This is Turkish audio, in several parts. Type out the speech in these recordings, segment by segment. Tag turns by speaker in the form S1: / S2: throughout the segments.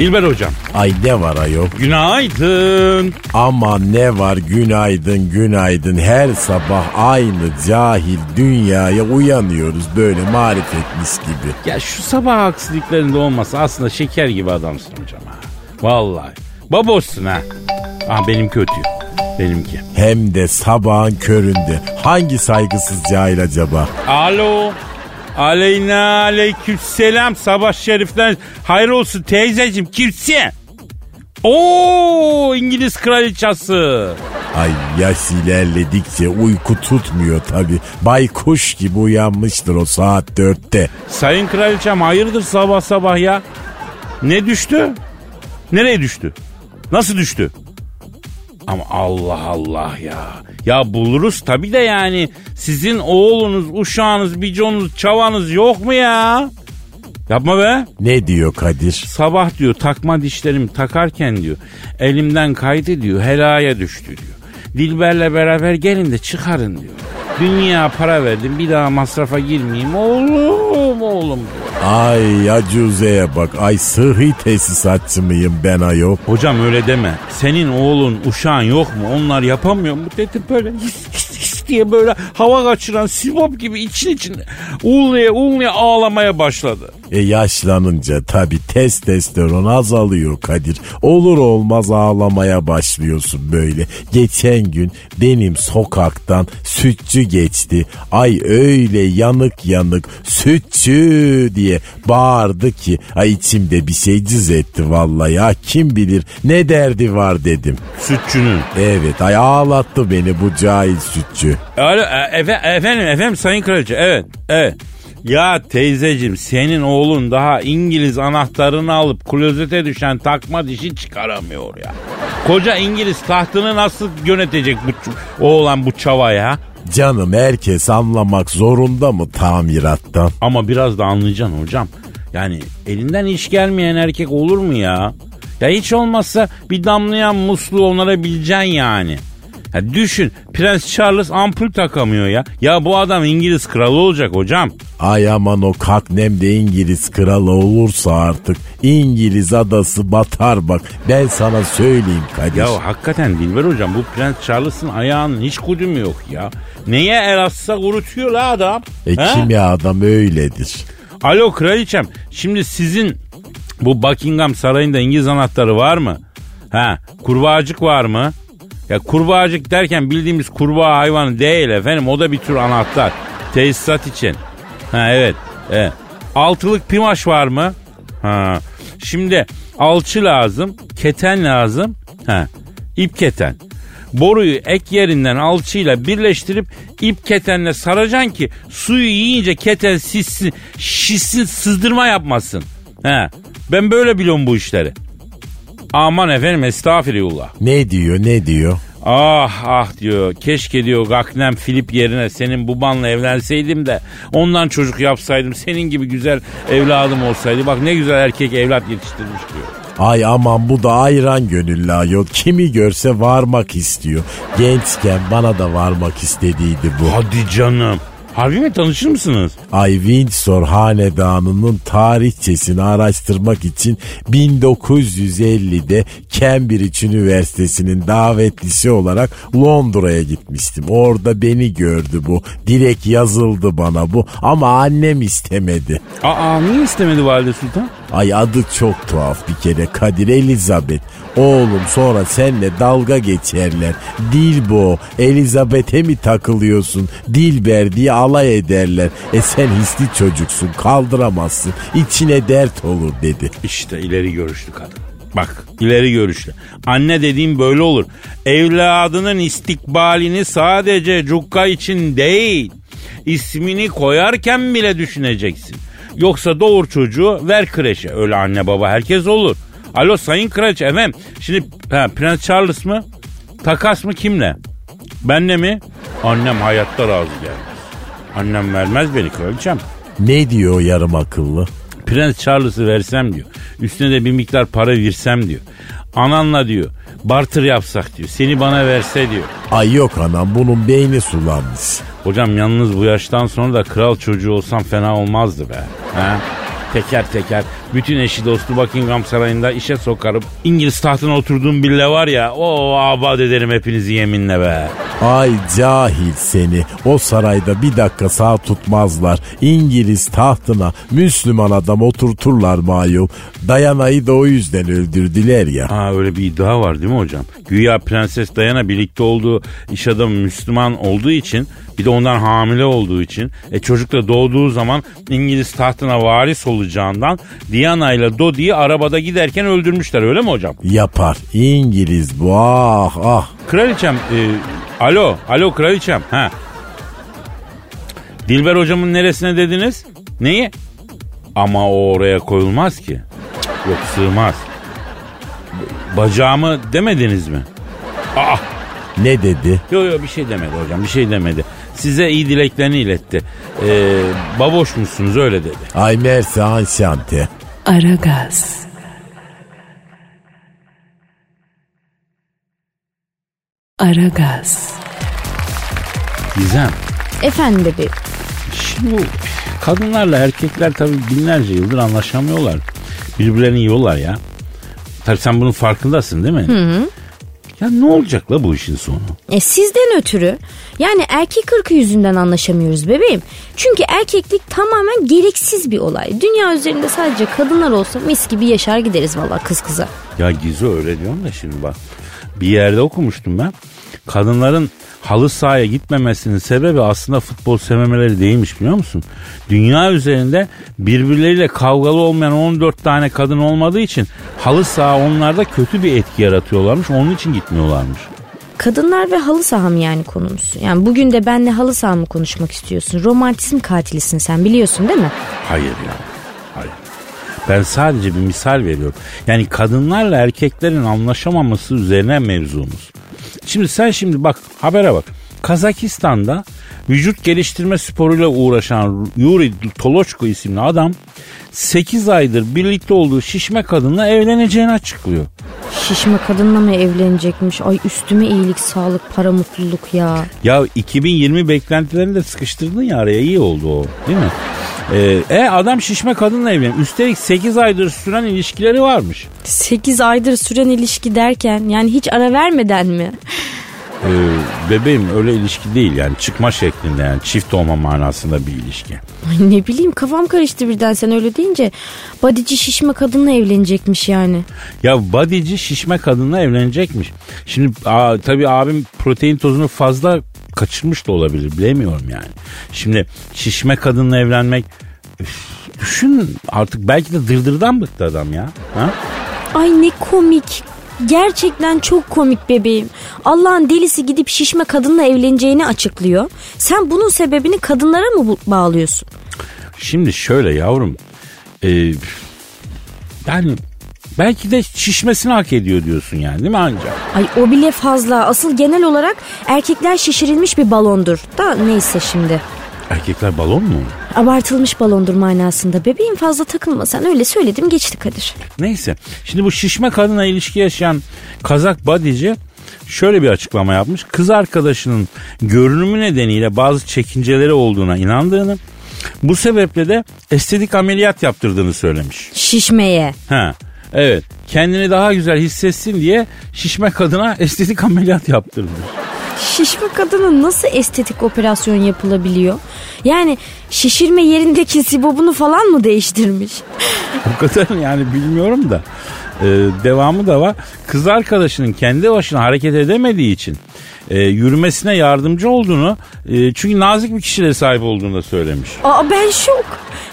S1: Dilber hocam.
S2: Ay ne var ayol?
S1: Günaydın.
S2: Ama ne var günaydın günaydın her sabah aynı cahil dünyaya uyanıyoruz böyle marifetmiş gibi.
S1: Ya şu sabah aksiliklerinde olmasa aslında şeker gibi adamsın hocam ha. Vallahi. Babossun ha. Ah benim kötü. Benimki.
S2: Hem de sabahın köründe. Hangi saygısız cahil acaba?
S1: Alo. Aleyna aleykümselam sabah şerifler hayır olsun teyzeciğim kimsin? Oo İngiliz kraliçası.
S2: Ay yaş ilerledikçe uyku tutmuyor tabi. Baykuş gibi uyanmıştır o saat dörtte.
S1: Sayın kraliçem hayırdır sabah sabah ya? Ne düştü? Nereye düştü? Nasıl düştü? Ama Allah Allah ya. Ya buluruz tabi de yani. Sizin oğlunuz, uşağınız, biconuz, çavanız yok mu ya? Yapma be.
S2: Ne diyor Kadir?
S1: Sabah diyor takma dişlerimi takarken diyor. Elimden kaydı diyor. Helaya düştü diyor. Dilberle beraber gelin de çıkarın diyor. Dünya para verdim bir daha masrafa girmeyeyim oğlum oğlum diyor.
S2: Ay acuze'ye bak. Ay sıhhi tesisatçı mıyım ben ayol?
S1: Hocam öyle deme. Senin oğlun uşağın yok mu? Onlar yapamıyor mu? Dedim böyle his, his, his diye böyle hava kaçıran sibop gibi için içinde uğulaya uğulaya ağlamaya başladı.
S2: E yaşlanınca tabi testosteron azalıyor Kadir. Olur olmaz ağlamaya başlıyorsun böyle. Geçen gün benim sokaktan sütçü geçti. Ay öyle yanık yanık sütçü diye bağırdı ki ay içimde bir şey cız etti vallahi ya kim bilir ne derdi var dedim.
S1: Sütçünün.
S2: Evet ay ağlattı beni bu cahil sütçü.
S1: Alo, e, efe- efendim efendim sayın kraliçe evet evet. Ya teyzeciğim senin oğlun daha İngiliz anahtarını alıp klozete düşen takma dişi çıkaramıyor ya. Koca İngiliz tahtını nasıl yönetecek bu oğlan bu çava ya?
S2: Canım herkes anlamak zorunda mı tamirattan?
S1: Ama biraz da anlayacaksın hocam. Yani elinden iş gelmeyen erkek olur mu ya? Ya hiç olmazsa bir damlayan musluğu onarabileceksin yani. Ya düşün Prens Charles ampul takamıyor ya. Ya bu adam İngiliz kralı olacak hocam.
S2: Ay aman o kaknem de İngiliz kralı olursa artık İngiliz adası batar bak. Ben sana söyleyeyim Kadir.
S1: Ya hakikaten Dilber hocam bu Prens Charles'ın ayağının hiç kudümü yok ya. Neye el atsa kurutuyor la adam.
S2: e
S1: Ha?
S2: kim ya adam öyledir.
S1: Alo kraliçem şimdi sizin bu Buckingham Sarayı'nda İngiliz anahtarı var mı? Ha kurbağacık var mı? Ya kurbağacık derken bildiğimiz kurbağa hayvanı değil efendim o da bir tür anahtar. Tesisat için. Ha evet. evet. Altılık pimaş var mı? Ha. Şimdi alçı lazım, keten lazım. Ha. ip keten. Boruyu ek yerinden alçıyla birleştirip ip ketenle saracaksın ki suyu yiyince keten sissin, şişsin sızdırma yapmasın. He. Ben böyle biliyorum bu işleri. Aman efendim estağfirullah.
S2: Ne diyor ne diyor?
S1: Ah ah diyor keşke diyor Gaknem Filip yerine senin babanla evlenseydim de ondan çocuk yapsaydım senin gibi güzel evladım olsaydı. Bak ne güzel erkek evlat yetiştirmiş diyor.
S2: Ay aman bu da ayran gönüllü ayol. Kimi görse varmak istiyor. Gençken bana da varmak istediydi bu.
S1: Hadi canım. Harbi mi tanışır mısınız?
S2: Ay Windsor hanedanının tarihçesini araştırmak için 1950'de Cambridge Üniversitesi'nin davetlisi olarak Londra'ya gitmiştim. Orada beni gördü bu. Direkt yazıldı bana bu ama annem istemedi.
S1: Aa niye istemedi Valide Sultan?
S2: Ay adı çok tuhaf bir kere Kadir Elizabeth. Oğlum sonra senle dalga geçerler. Dilbo, Elizabeth'e mi takılıyorsun? Dilber diye alay ederler. E sen hisli çocuksun kaldıramazsın. İçine dert olur dedi.
S1: İşte ileri görüşlü kadın. Bak ileri görüşlü. Anne dediğim böyle olur. Evladının istikbalini sadece cukka için değil, ismini koyarken bile düşüneceksin. Yoksa doğur çocuğu ver kreşe. Öyle anne baba herkes olur. Alo sayın kraliçe efendim. Şimdi ha, Prens Charles mı? Takas mı kimle? Benle mi? Annem hayatta razı gelmez. Annem vermez beni kraliçem.
S2: Ne diyor yarım akıllı?
S1: Prens Charles'ı versem diyor. Üstüne de bir miktar para versem diyor. Ananla diyor. Barter yapsak diyor. Seni bana verse diyor.
S2: Ay yok anam bunun beyni sulanmış.
S1: Hocam yalnız bu yaştan sonra da kral çocuğu olsam fena olmazdı be. Ha? Teker teker bütün eşi dostu Buckingham Sarayı'nda işe sokarım. İngiliz tahtına oturduğum bille var ya o abad ederim hepinizi yeminle be.
S2: Ay cahil seni. O sarayda bir dakika sağ tutmazlar. İngiliz tahtına Müslüman adam oturturlar mayol. Dayana'yı da o yüzden öldürdüler ya.
S1: Ha öyle bir iddia var değil mi hocam? Güya Prenses Diana birlikte olduğu iş adamı Müslüman olduğu için bir de ondan hamile olduğu için e çocuk da doğduğu zaman İngiliz tahtına varis olacağından Diana ile Dodi'yi arabada giderken öldürmüşler öyle mi hocam?
S2: Yapar. İngiliz bu ah ah.
S1: Kraliçem e, alo alo kraliçem ha. Dilber hocamın neresine dediniz? Neyi? Ama o oraya koyulmaz ki. Cık, Yok sığmaz. Bacağımı demediniz mi? Aa
S2: Ne dedi?
S1: Yok yok bir şey demedi hocam bir şey demedi. Size iyi dileklerini iletti. Ee, baboş musunuz öyle dedi.
S2: Ay mersi anşante.
S3: Aragaz. Aragaz.
S1: Gizem.
S3: Efendim bebeğim.
S1: Şimdi bu kadınlarla erkekler tabii binlerce yıldır anlaşamıyorlar. Birbirlerini yiyorlar ya. Tabii sen bunun farkındasın değil mi? Hı Ya ne olacak la bu işin sonu?
S4: E sizden ötürü yani erkek ırkı yüzünden anlaşamıyoruz bebeğim. Çünkü erkeklik tamamen gereksiz bir olay. Dünya üzerinde sadece kadınlar olsa mis gibi yaşar gideriz valla kız kıza.
S1: Ya Gizo öyle diyorum da şimdi bak. Bir yerde okumuştum ben. Kadınların halı sahaya gitmemesinin sebebi aslında futbol sevmemeleri değilmiş biliyor musun? Dünya üzerinde birbirleriyle kavgalı olmayan 14 tane kadın olmadığı için halı saha onlarda kötü bir etki yaratıyorlarmış. Onun için gitmiyorlarmış.
S4: Kadınlar ve halı saha mı yani konumuz? Yani bugün de benle halı saha mı konuşmak istiyorsun? Romantizm katilisin sen biliyorsun değil mi?
S1: Hayır ya. Ben sadece bir misal veriyorum. Yani kadınlarla erkeklerin anlaşamaması üzerine mevzumuz. Şimdi sen şimdi bak habere bak. Kazakistan'da vücut geliştirme sporuyla uğraşan Yuri Tolochko isimli adam 8 aydır birlikte olduğu şişme kadınla evleneceğini açıklıyor.
S4: Şişme kadınla mı evlenecekmiş? Ay üstüme iyilik, sağlık, para, mutluluk ya.
S1: Ya 2020 beklentilerini de sıkıştırdın ya araya iyi oldu o değil mi? Ee, e adam şişme kadınla evleniyor. Üstelik 8 aydır süren ilişkileri varmış.
S4: 8 aydır süren ilişki derken yani hiç ara vermeden mi?
S1: Ee, bebeğim öyle ilişki değil yani çıkma şeklinde yani çift olma manasında bir ilişki.
S4: Ay ne bileyim kafam karıştı birden sen öyle deyince. Badici şişme kadınla evlenecekmiş yani.
S1: Ya bodyci şişme kadınla evlenecekmiş. Şimdi a, tabii abim protein tozunu fazla kaçırmış da olabilir bilemiyorum yani. Şimdi şişme kadınla evlenmek üf, düşün artık belki de dırdırdan bıktı adam ya. Ha?
S4: Ay ne komik. Gerçekten çok komik bebeğim. Allah'ın delisi gidip şişme kadınla evleneceğini açıklıyor. Sen bunun sebebini kadınlara mı bağlıyorsun?
S1: Şimdi şöyle yavrum. e, yani belki de şişmesini hak ediyor diyorsun yani değil mi ancak?
S4: Ay o bile fazla. Asıl genel olarak erkekler şişirilmiş bir balondur. Da neyse şimdi.
S1: Erkekler balon mu?
S4: Abartılmış balondur manasında. Bebeğim fazla takılma sen öyle söyledim geçti Kadir.
S1: Neyse. Şimdi bu şişme kadına ilişki yaşayan Kazak bodyci şöyle bir açıklama yapmış. Kız arkadaşının görünümü nedeniyle bazı çekinceleri olduğuna inandığını, bu sebeple de estetik ameliyat yaptırdığını söylemiş.
S4: Şişmeye.
S1: Ha. Evet. Kendini daha güzel hissetsin diye şişme kadına estetik ameliyat yaptırmış.
S4: şişme kadına nasıl estetik operasyon yapılabiliyor? Yani şişirme yerindeki sibobunu falan mı değiştirmiş?
S1: O kadar yani bilmiyorum da. Ee, devamı da var. Kız arkadaşının kendi başına hareket edemediği için e, yürümesine yardımcı olduğunu e, çünkü nazik bir kişiliğe sahip olduğunu da söylemiş.
S4: Aa ben şok.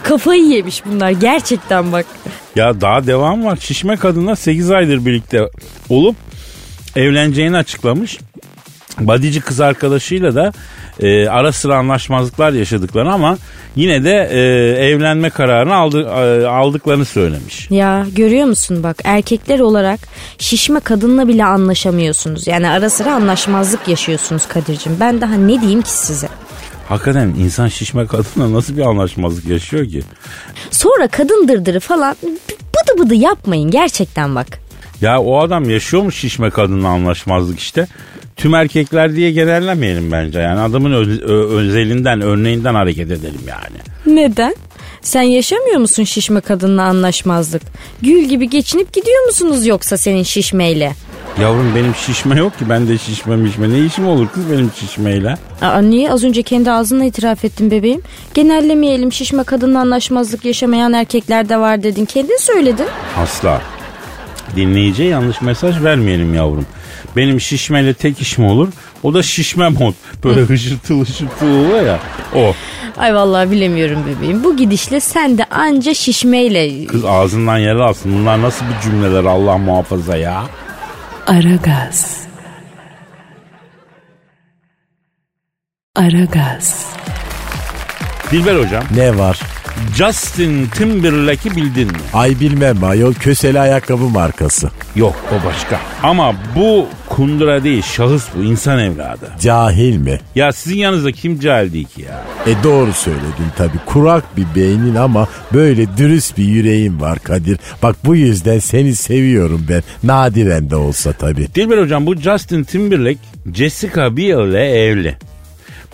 S4: Kafayı yemiş bunlar gerçekten bak.
S1: Ya daha devam var. Şişme kadınla 8 aydır birlikte olup evleneceğini açıklamış. Badici kız arkadaşıyla da e, ara sıra anlaşmazlıklar yaşadıklarını ama yine de e, evlenme kararını aldı, e, aldıklarını söylemiş.
S4: Ya görüyor musun bak erkekler olarak şişme kadınla bile anlaşamıyorsunuz. Yani ara sıra anlaşmazlık yaşıyorsunuz Kadir'cim. Ben daha ne diyeyim ki size?
S1: Hakikaten insan şişme kadınla nasıl bir anlaşmazlık yaşıyor ki?
S4: Sonra kadın dırdırı falan bıdı bıdı yapmayın gerçekten bak.
S1: Ya o adam yaşıyormuş şişme kadınla anlaşmazlık işte. Tüm erkekler diye genellemeyelim bence. Yani adamın öz- ö- özelinden, örneğinden hareket edelim yani.
S4: Neden? Sen yaşamıyor musun şişme kadınla anlaşmazlık? Gül gibi geçinip gidiyor musunuz yoksa senin şişmeyle?
S1: Yavrum benim şişme yok ki. Ben de şişme mişme. Ne işim olur kız benim şişmeyle?
S4: Aa, niye az önce kendi ağzınla itiraf ettin bebeğim? Genellemeyelim şişme kadınla anlaşmazlık yaşamayan erkekler de var dedin. Kendin söyledin.
S1: Asla. Dinleyiciye yanlış mesaj vermeyelim yavrum. Benim şişmeyle tek işim olur. O da şişme mod. Böyle hışırtılı hışırtılı oluyor ya. O.
S4: Ay vallahi bilemiyorum bebeğim. Bu gidişle sen de anca şişmeyle...
S1: Kız ağzından yer alsın. Bunlar nasıl bir cümleler Allah muhafaza ya.
S3: Aragaz. Aragaz.
S1: Dilber hocam.
S2: Ne var?
S1: Justin Timberlake'i bildin mi?
S2: Ay bilmem ayol köseli ayakkabı markası.
S1: Yok o başka. Ama bu kundura değil şahıs bu insan evladı.
S2: Cahil mi?
S1: Ya sizin yanınızda kim cahil değil ki ya?
S2: E doğru söyledin tabii. Kurak bir beynin ama böyle dürüst bir yüreğin var Kadir. Bak bu yüzden seni seviyorum ben. Nadiren de olsa tabii.
S1: Dilber hocam bu Justin Timberlake Jessica Biel ile evli.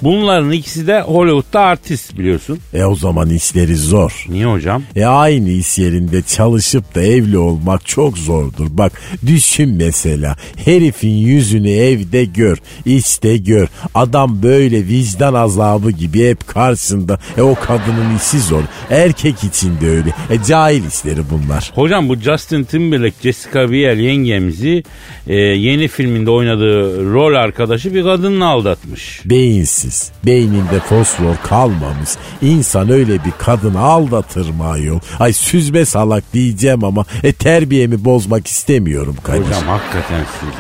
S1: Bunların ikisi de Hollywood'da artist biliyorsun.
S2: E o zaman işleri zor.
S1: Niye hocam?
S2: E aynı iş yerinde çalışıp da evli olmak çok zordur. Bak düşün mesela herifin yüzünü evde gör, işte gör. Adam böyle vicdan azabı gibi hep karşısında. E o kadının işi zor. Erkek için de öyle. E cahil işleri bunlar.
S1: Hocam bu Justin Timberlake Jessica Biel yengemizi e, yeni filminde oynadığı rol arkadaşı bir kadınla aldatmış.
S2: Beyinsiz. Beyninde fosfor kalmamış. İnsan öyle bir kadını aldatır mı ayol? Ay süzme salak diyeceğim ama e, terbiyemi bozmak istemiyorum Kadir.
S1: Hocam hakikaten siz mi?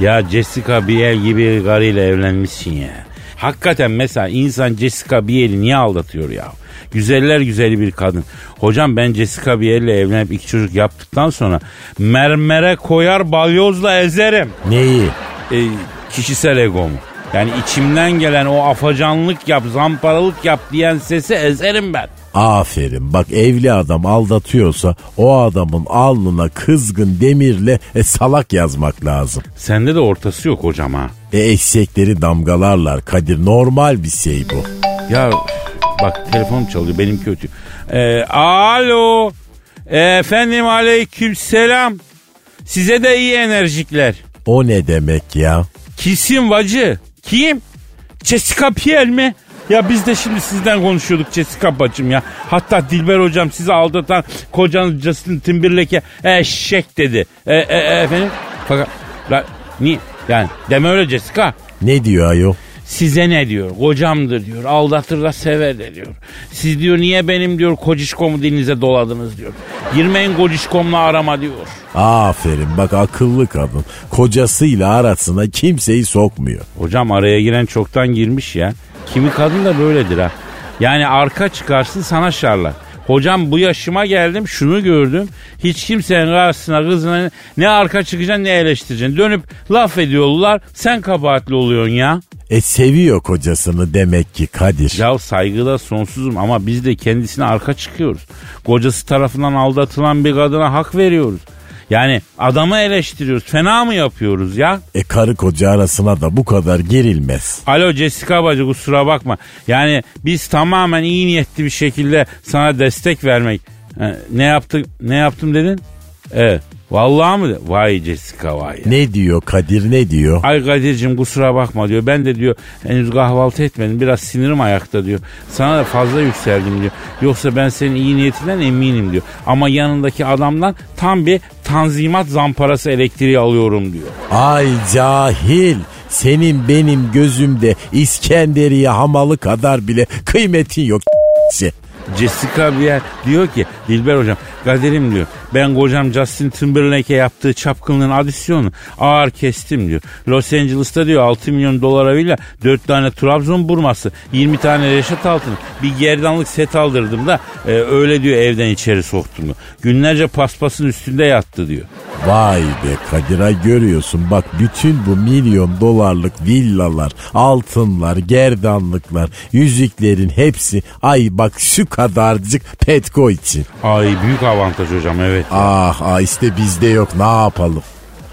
S1: Ya Jessica Biel gibi karıyla evlenmişsin ya. Hakikaten mesela insan Jessica Biel'i niye aldatıyor ya? Güzeller güzeli bir kadın. Hocam ben Jessica Biel'le evlenip iki çocuk yaptıktan sonra mermere koyar balyozla ezerim.
S2: Neyi?
S1: E, kişisel egomu. Yani içimden gelen o afacanlık yap, zamparalık yap diyen sesi ezerim ben.
S2: Aferin bak evli adam aldatıyorsa o adamın alnına kızgın demirle e, salak yazmak lazım.
S1: Sende de ortası yok hocam ha.
S2: E eşekleri damgalarlar Kadir normal bir şey bu.
S1: Ya bak telefonum çalıyor benim kötü. Ee, alo. Efendim aleyküm selam. Size de iyi enerjikler.
S2: O ne demek ya?
S1: Kisim vacı. Kim? Jessica Piel mi? Ya biz de şimdi sizden konuşuyorduk Jessica bacım ya. Hatta Dilber hocam sizi aldatan kocanız Justin Timberlake'e eşek dedi. E, e, e, efendim? Fakat la, niye? Yani deme öyle Jessica.
S2: Ne diyor ayol?
S1: Size ne diyor? Kocamdır diyor. Aldatır da sever de diyor. Siz diyor niye benim diyor kocişkomu dilinize doladınız diyor. Girmeyin kocişkomla arama diyor.
S2: Aferin bak akıllı kadın. Kocasıyla arasına kimseyi sokmuyor.
S1: Hocam araya giren çoktan girmiş ya. Kimi kadın da böyledir ha. Yani arka çıkarsın sana şarlar. Hocam bu yaşıma geldim şunu gördüm. Hiç kimsenin karşısına kızına ne arka çıkacaksın ne eleştireceksin. Dönüp laf ediyorlar sen kabahatli oluyorsun ya.
S2: E seviyor kocasını demek ki Kadir.
S1: Ya saygıda sonsuzum ama biz de kendisine arka çıkıyoruz. Kocası tarafından aldatılan bir kadına hak veriyoruz. Yani adamı eleştiriyoruz. Fena mı yapıyoruz ya?
S2: E karı koca arasına da bu kadar girilmez.
S1: Alo Jessica bacı kusura bakma. Yani biz tamamen iyi niyetli bir şekilde sana destek vermek. Ha, ne yaptık? Ne yaptım dedin? Evet. Vallahi mı? Vay Jessica vay. ya.
S2: Ne diyor Kadir ne diyor?
S1: Ay Kadir'cim kusura bakma diyor. Ben de diyor henüz kahvaltı etmedim. Biraz sinirim ayakta diyor. Sana da fazla yükseldim diyor. Yoksa ben senin iyi niyetinden eminim diyor. Ama yanındaki adamdan tam bir tanzimat zamparası elektriği alıyorum diyor.
S2: Ay cahil. Senin benim gözümde İskenderiye hamalı kadar bile kıymetin yok.
S1: Jessica Biel diyor ki Dilber hocam Kadir'im diyor ben kocam Justin Timberlake'e yaptığı çapkınlığın adisyonu ağır kestim diyor. Los Angeles'ta diyor 6 milyon dolara villa 4 tane Trabzon burması 20 tane reşat altını bir gerdanlık set aldırdım da e, öyle diyor evden içeri soktum diyor. Günlerce paspasın üstünde yattı diyor.
S2: Vay be Kadir ay görüyorsun bak bütün bu milyon dolarlık villalar, altınlar, gerdanlıklar, yüzüklerin hepsi ay bak şu kadarcık Petko için.
S1: Ay büyük avantaj hocam evet.
S2: Ah ah işte bizde yok ne yapalım?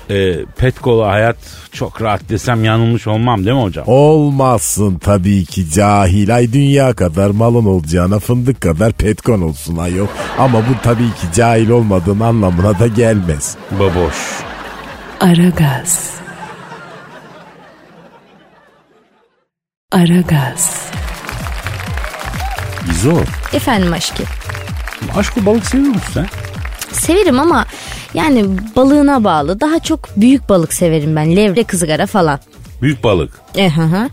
S1: E, Petko'lu hayat çok rahat desem yanılmış olmam değil mi hocam?
S2: Olmazsın tabii ki cahil. Ay dünya kadar malın olacağına fındık kadar petkon olsun ayol. Ama bu tabii ki cahil olmadığın anlamına da gelmez.
S1: Baboş.
S3: Aragaz. Aragaz.
S1: Gizo.
S4: Efendim aşkım.
S1: Aşkı balık seviyor musun sen?
S4: Severim ama yani balığına bağlı. Daha çok büyük balık severim ben. Levre, kızgara falan.
S1: Büyük balık.
S4: E hı hı.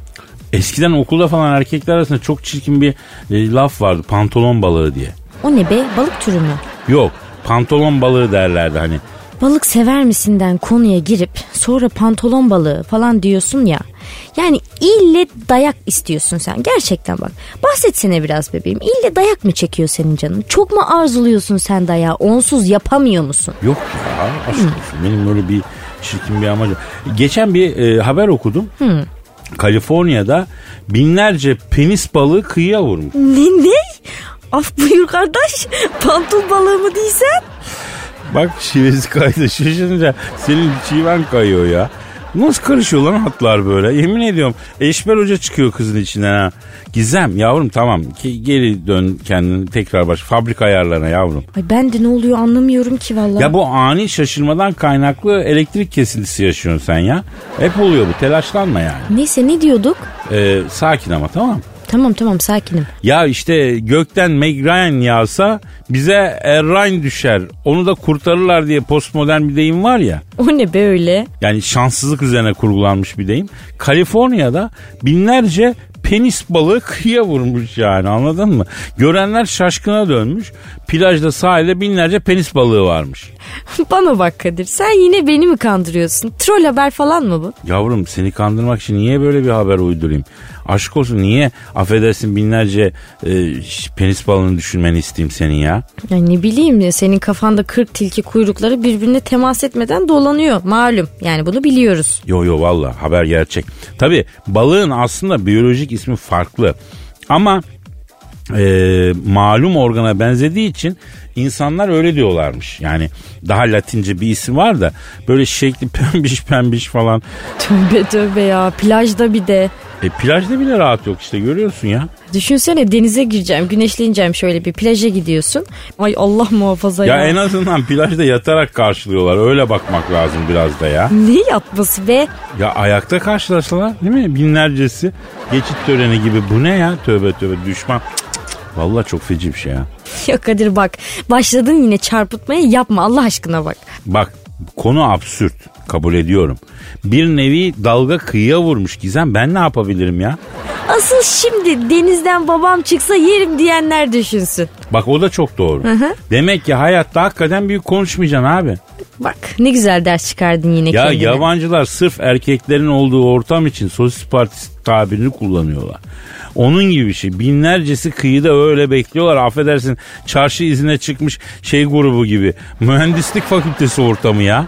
S1: Eskiden okulda falan erkekler arasında çok çirkin bir e, laf vardı. Pantolon balığı diye.
S4: O ne be? Balık türü mü?
S1: Yok pantolon balığı derlerdi hani.
S4: Balık sever misinden konuya girip sonra pantolon balığı falan diyorsun ya. Yani ille dayak istiyorsun sen. Gerçekten bak. Bahsetsene biraz bebeğim. İlle dayak mı çekiyor senin canın? Çok mu arzuluyorsun sen dayağı? Onsuz yapamıyor musun?
S1: Yok ya aşk olsun benim öyle bir çirkin bir amacım. Geçen bir e, haber okudum. Kaliforniya'da binlerce penis balığı kıyıya vurmuş.
S4: Ne ne? Af buyur kardeş. Pantul balığı mı değilsen?
S1: Bak şivesi kaydı şaşırınca senin çiven kayıyor ya. Nasıl karışıyor lan hatlar böyle? Yemin ediyorum Eşber Hoca çıkıyor kızın içinden ha. Gizem yavrum tamam Ge- geri dön kendini tekrar baş fabrika ayarlarına yavrum.
S4: Ay ben de ne oluyor anlamıyorum ki vallahi.
S1: Ya bu ani şaşırmadan kaynaklı elektrik kesintisi yaşıyorsun sen ya. Hep oluyor bu telaşlanma yani.
S4: Neyse ne diyorduk?
S1: Ee, sakin ama tamam.
S4: Tamam tamam sakinim.
S1: Ya işte gökten Meg Ryan yağsa bize Errain düşer. Onu da kurtarırlar diye postmodern bir deyim var ya.
S4: O ne be öyle?
S1: Yani şanssızlık üzerine kurgulanmış bir deyim. Kaliforniya'da binlerce penis balığı kıyıya vurmuş yani anladın mı? Görenler şaşkına dönmüş. Plajda sahilde binlerce penis balığı varmış.
S4: Bana bak Kadir sen yine beni mi kandırıyorsun? Troll haber falan mı bu?
S1: Yavrum seni kandırmak için niye böyle bir haber uydurayım? Aşk olsun niye affedersin binlerce e, penis balığını düşünmeni isteyeyim senin ya?
S4: Ya ne bileyim ya senin kafanda 40 tilki kuyrukları birbirine temas etmeden dolanıyor malum. Yani bunu biliyoruz.
S1: Yo yo valla haber gerçek. Tabi balığın aslında biyolojik ismi farklı. Ama e, malum organa benzediği için insanlar öyle diyorlarmış. Yani daha latince bir isim var da böyle şekli pembiş pembiş falan.
S4: Tövbe tövbe ya plajda bir de.
S1: E plajda bile rahat yok işte görüyorsun ya.
S4: Düşünsene denize gireceğim güneşleneceğim şöyle bir plaja gidiyorsun. Ay Allah muhafaza ya.
S1: Ya en azından plajda yatarak karşılıyorlar. Öyle bakmak lazım biraz da ya.
S4: Ne yatması be?
S1: Ya ayakta karşılaştılar değil mi? Binlercesi. Geçit töreni gibi. Bu ne ya? Tövbe tövbe düşman. Cık, cık, cık. Vallahi çok feci bir şey ya.
S4: Ya Kadir bak başladın yine çarpıtmaya yapma Allah aşkına bak.
S1: Bak konu absürt. Kabul ediyorum. Bir nevi dalga kıyıya vurmuş Gizem. Ben ne yapabilirim ya?
S4: Asıl şimdi denizden babam çıksa yerim diyenler düşünsün.
S1: Bak o da çok doğru. Demek ki hayatta hakikaten büyük konuşmayacaksın abi.
S4: Bak ne güzel ders çıkardın yine
S1: Ya
S4: kendine.
S1: yabancılar sırf erkeklerin olduğu ortam için sosis partisi tabirini kullanıyorlar. Onun gibi bir şey. Binlercesi kıyıda öyle bekliyorlar. Affedersin çarşı izine çıkmış şey grubu gibi. Mühendislik fakültesi ortamı ya.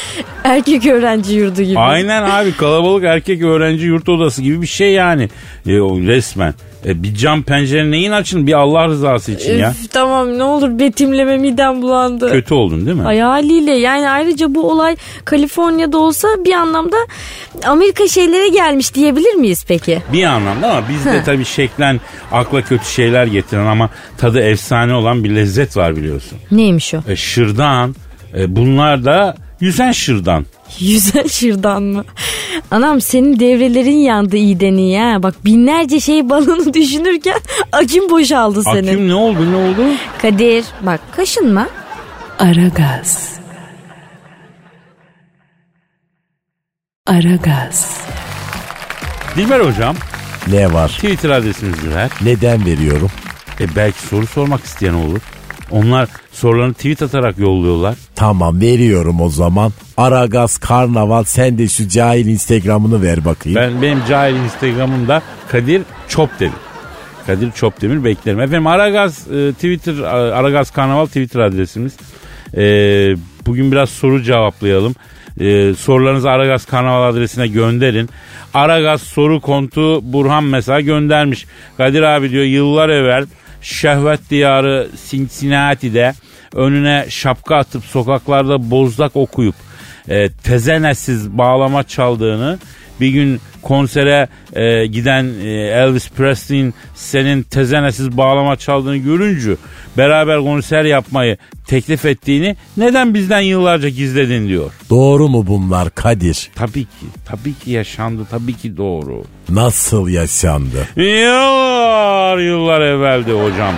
S4: Erkek öğrenci yurdu gibi.
S1: Aynen abi kalabalık erkek öğrenci yurt odası gibi bir şey yani. E, resmen. E, bir cam pencere neyin açın bir Allah rızası için ya.
S4: Üf, tamam ne olur betimleme midem bulandı.
S1: Kötü oldun değil mi?
S4: Ay haliyle yani ayrıca bu olay Kaliforniya'da olsa bir anlamda Amerika şeylere gelmiş diyebilir miyiz peki?
S1: Bir anlamda ama bizde tabii şeklen akla kötü şeyler getiren ama tadı efsane olan bir lezzet var biliyorsun.
S4: Neymiş o?
S1: E, şırdan, E, bunlar da yüzen şırdan.
S4: Yüzen şırdan mı? Anam senin devrelerin yandı iyiden iyi ha. Bak binlerce şey balonu düşünürken aküm boşaldı senin.
S1: Aküm ne oldu ne oldu?
S4: Kadir bak kaşınma.
S3: Aragaz. Aragaz.
S1: Dilber hocam
S2: Ne var?
S1: Twitter adresimizi ver.
S2: Neden veriyorum?
S1: E belki soru sormak isteyen olur. Onlar sorularını tweet atarak yolluyorlar.
S2: Tamam veriyorum o zaman. Aragaz Karnaval sen de şu cahil Instagram'ını ver bakayım.
S1: Ben benim cahil Instagram'ımda Kadir Çopdemir. Kadir Çopdemir beklerim. Efendim Aragaz e, Twitter Aragaz Karnaval Twitter adresimiz. E, bugün biraz soru cevaplayalım. E, sorularınızı Aragaz Karnaval adresine gönderin. Aragaz soru kontu Burhan mesela göndermiş. Kadir abi diyor yıllar evvel şehvet diyarı Cincinnati'de önüne şapka atıp sokaklarda bozdak okuyup e, tezenesiz bağlama çaldığını bir gün konsere e, giden e, Elvis Presley'in senin tezenesiz bağlama çaldığını görünce beraber konser yapmayı teklif ettiğini neden bizden yıllarca gizledin diyor.
S2: Doğru mu bunlar Kadir?
S1: Tabii ki, tabii ki yaşandı, tabii ki doğru.
S2: Nasıl yaşandı?
S1: Yıllar yıllar evveldi hocam.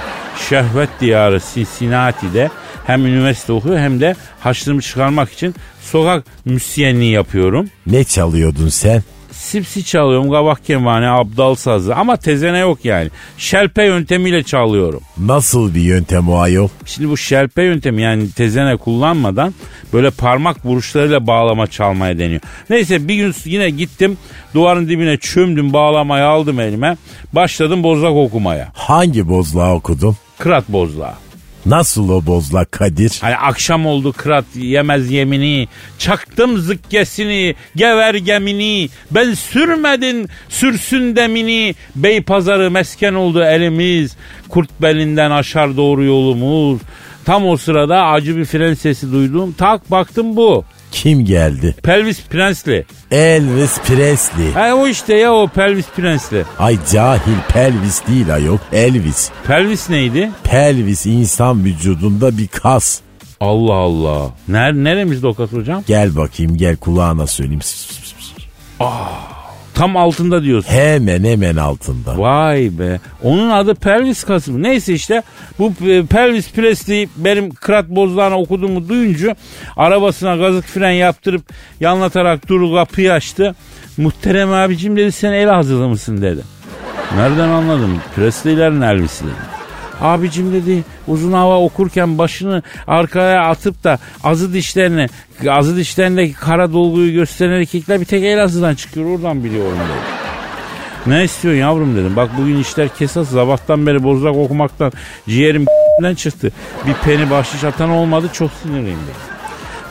S1: Şehvet diyarı Cincinnati'de hem üniversite okuyor hem de haçlığımı çıkarmak için sokak müsyenliği yapıyorum.
S2: Ne çalıyordun sen?
S1: Sipsi çalıyorum, gavak kemane, abdal sazı ama tezene yok yani. Şelpe yöntemiyle çalıyorum.
S2: Nasıl bir yöntem o ayol?
S1: Şimdi bu şelpe yöntemi yani tezene kullanmadan böyle parmak vuruşlarıyla bağlama çalmaya deniyor. Neyse bir gün yine gittim duvarın dibine çömdüm bağlamayı aldım elime. Başladım bozlak okumaya.
S2: Hangi bozlağı okudun?
S1: Kırat bozlağı.
S2: Nasıl o bozlak Kadir?
S1: Hani akşam oldu kırat yemez yemini, çaktım zıkkesini, gever gemini, ben sürmedin sürsün demini, bey pazarı mesken oldu elimiz, kurt belinden aşar doğru yolumuz. Tam o sırada acı bir fren sesi duydum, tak baktım bu.
S2: Kim geldi?
S1: Pelvis Prensli.
S2: Elvis Presley.
S1: Ha o işte ya o Pelvis Prensli.
S2: Ay cahil pelvis değil ayol. Elvis.
S1: Pelvis neydi?
S2: Pelvis insan vücudunda bir kas.
S1: Allah Allah. Ner neremizde o kas hocam?
S2: Gel bakayım gel kulağına söyleyeyim.
S1: Tam altında diyorsun.
S2: Hemen hemen altında.
S1: Vay be. Onun adı pelvis kası mı? Neyse işte bu e, pelvis Presley benim kırat bozlarına okuduğumu duyunca arabasına gazık fren yaptırıp yanlatarak dur kapıyı açtı. Muhterem abicim dedi sen Elazığlı mısın dedi. Nereden anladım? Presley'lerin Elvis'i dedi. Abicim dedi uzun hava okurken başını arkaya atıp da azı dişlerini azı dişlerindeki kara dolguyu gösteren erkekler bir tek Elazığ'dan çıkıyor oradan biliyorum dedi. Ne istiyorsun yavrum dedim. Bak bugün işler kesas sabahtan beri bozdak okumaktan ciğerim çıktı. Bir peni bahşiş atan olmadı çok sinirliyim dedi.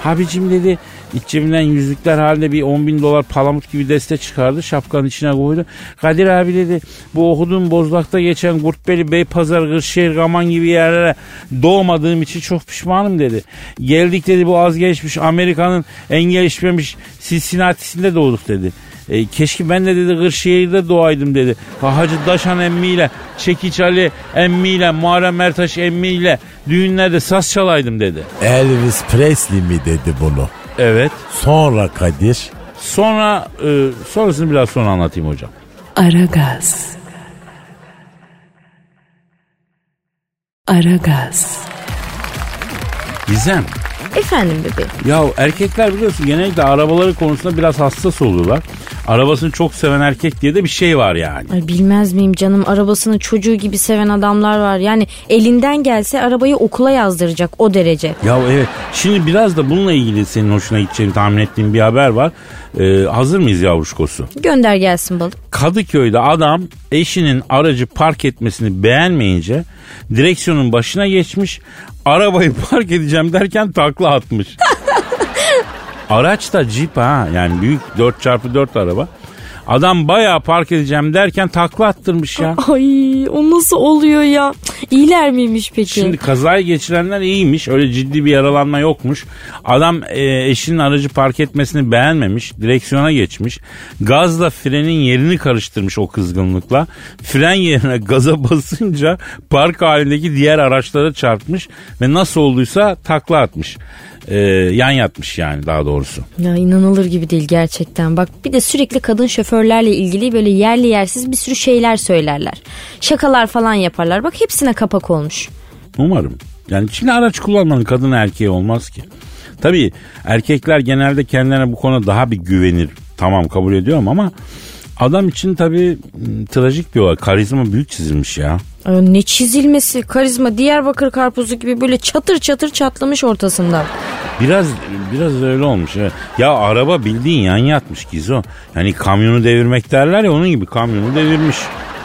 S1: Abicim dedi iç cebinden yüzlükler halinde bir 10 bin dolar palamut gibi deste çıkardı. Şapkanın içine koydu. Kadir abi dedi bu okuduğum bozlakta geçen Kurtbeli, Beypazarı, Kırşehir, Gaman gibi yerlere doğmadığım için çok pişmanım dedi. Geldik dedi bu az geçmiş Amerika'nın en gelişmemiş Cincinnati'sinde doğduk dedi. E, keşke ben de dedi Kırşehir'de doğaydım dedi. Hacı Daşan emmiyle, Çekiç Ali emmiyle, Muharrem Ertaş emmiyle düğünlerde saz çalaydım dedi.
S2: Elvis Presley mi dedi bunu?
S1: Evet.
S2: Sonra Kadir.
S1: Sonra e, sonrasını biraz sonra anlatayım hocam.
S3: Aragaz. Aragaz.
S1: Gizem.
S4: Efendim bebeğim.
S1: Ya erkekler biliyorsun genellikle arabaları konusunda biraz hassas oluyorlar. Arabasını çok seven erkek diye de bir şey var yani.
S4: Ay bilmez miyim canım arabasını çocuğu gibi seven adamlar var. Yani elinden gelse arabayı okula yazdıracak o derece.
S1: Ya evet şimdi biraz da bununla ilgili senin hoşuna gideceğini tahmin ettiğim bir haber var. Ee, hazır mıyız yavruşkosu?
S4: Gönder gelsin balım.
S1: Kadıköy'de adam eşinin aracı park etmesini beğenmeyince direksiyonun başına geçmiş arabayı park edeceğim derken takla atmış. Araç da Jeep ha yani büyük 4x4 araba. Adam bayağı park edeceğim derken takla attırmış ya.
S4: Ay o nasıl oluyor ya? İyiler miymiş peki?
S1: Şimdi kazayı geçirenler iyiymiş. Öyle ciddi bir yaralanma yokmuş. Adam e, eşinin aracı park etmesini beğenmemiş. Direksiyona geçmiş. Gazla frenin yerini karıştırmış o kızgınlıkla. Fren yerine gaza basınca park halindeki diğer araçlara çarpmış ve nasıl olduysa takla atmış. E, yan yatmış yani daha doğrusu.
S4: Ya inanılır gibi değil gerçekten. Bak bir de sürekli kadın şoförlerle ilgili böyle yerli yersiz bir sürü şeyler söylerler. Şakalar falan yaparlar. Bak hepsine kapak olmuş.
S1: Umarım. Yani şimdi araç kullanmanın kadın erkeği olmaz ki. Tabii erkekler genelde kendilerine bu konuda daha bir güvenir. Tamam kabul ediyorum ama adam için tabii m, trajik bir olay. Karizma büyük çizilmiş ya.
S4: Ay, ne çizilmesi karizma Diyarbakır karpuzu gibi böyle çatır çatır çatlamış ortasından.
S1: Biraz biraz öyle olmuş. evet. Ya araba bildiğin yan yatmış Gizo. Yani kamyonu devirmek derler ya onun gibi kamyonu devirmiş.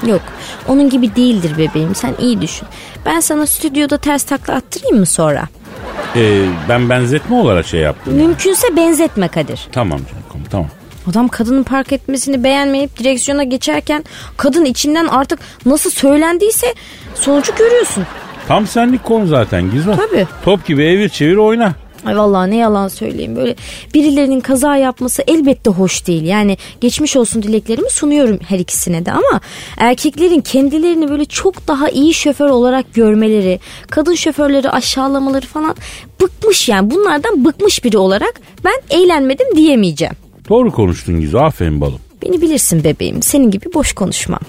S4: Yok onun gibi değildir bebeğim sen iyi düşün. Ben sana stüdyoda ters takla attırayım mı sonra?
S1: Ee, ben benzetme olarak şey yaptım.
S4: Mümkünse benzetme Kadir.
S1: Tamam canım tamam.
S4: Adam kadının park etmesini beğenmeyip direksiyona geçerken kadın içinden artık nasıl söylendiyse sonucu görüyorsun.
S1: Tam senlik konu zaten Gizo.
S4: Tabii.
S1: Top gibi evir çevir oyna.
S4: Ay vallahi ne yalan söyleyeyim böyle birilerinin kaza yapması elbette hoş değil. Yani geçmiş olsun dileklerimi sunuyorum her ikisine de ama erkeklerin kendilerini böyle çok daha iyi şoför olarak görmeleri, kadın şoförleri aşağılamaları falan bıkmış yani bunlardan bıkmış biri olarak ben eğlenmedim diyemeyeceğim.
S1: Doğru konuştun Gizo aferin balım.
S4: Beni bilirsin bebeğim senin gibi boş konuşmam.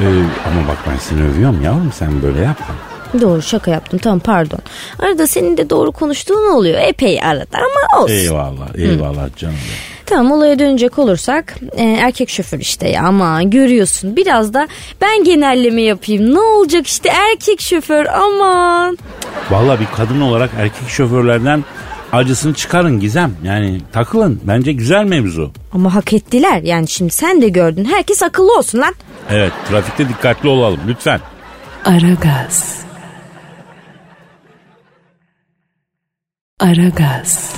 S1: Ee, ama bak ben seni övüyorum yavrum sen böyle yapma.
S4: Doğru şaka yaptım tamam pardon. Arada senin de doğru konuştuğun oluyor epey arada ama olsun.
S1: Eyvallah eyvallah canım. benim.
S4: Tamam olaya dönecek olursak e, erkek şoför işte ya ama görüyorsun biraz da ben genelleme yapayım ne olacak işte erkek şoför aman.
S1: Vallahi bir kadın olarak erkek şoförlerden acısını çıkarın Gizem. Yani takılın bence güzel mevzu.
S4: Ama hak ettiler yani şimdi sen de gördün herkes akıllı olsun lan.
S1: Evet trafikte dikkatli olalım lütfen.
S5: Aragaz. Aragaz.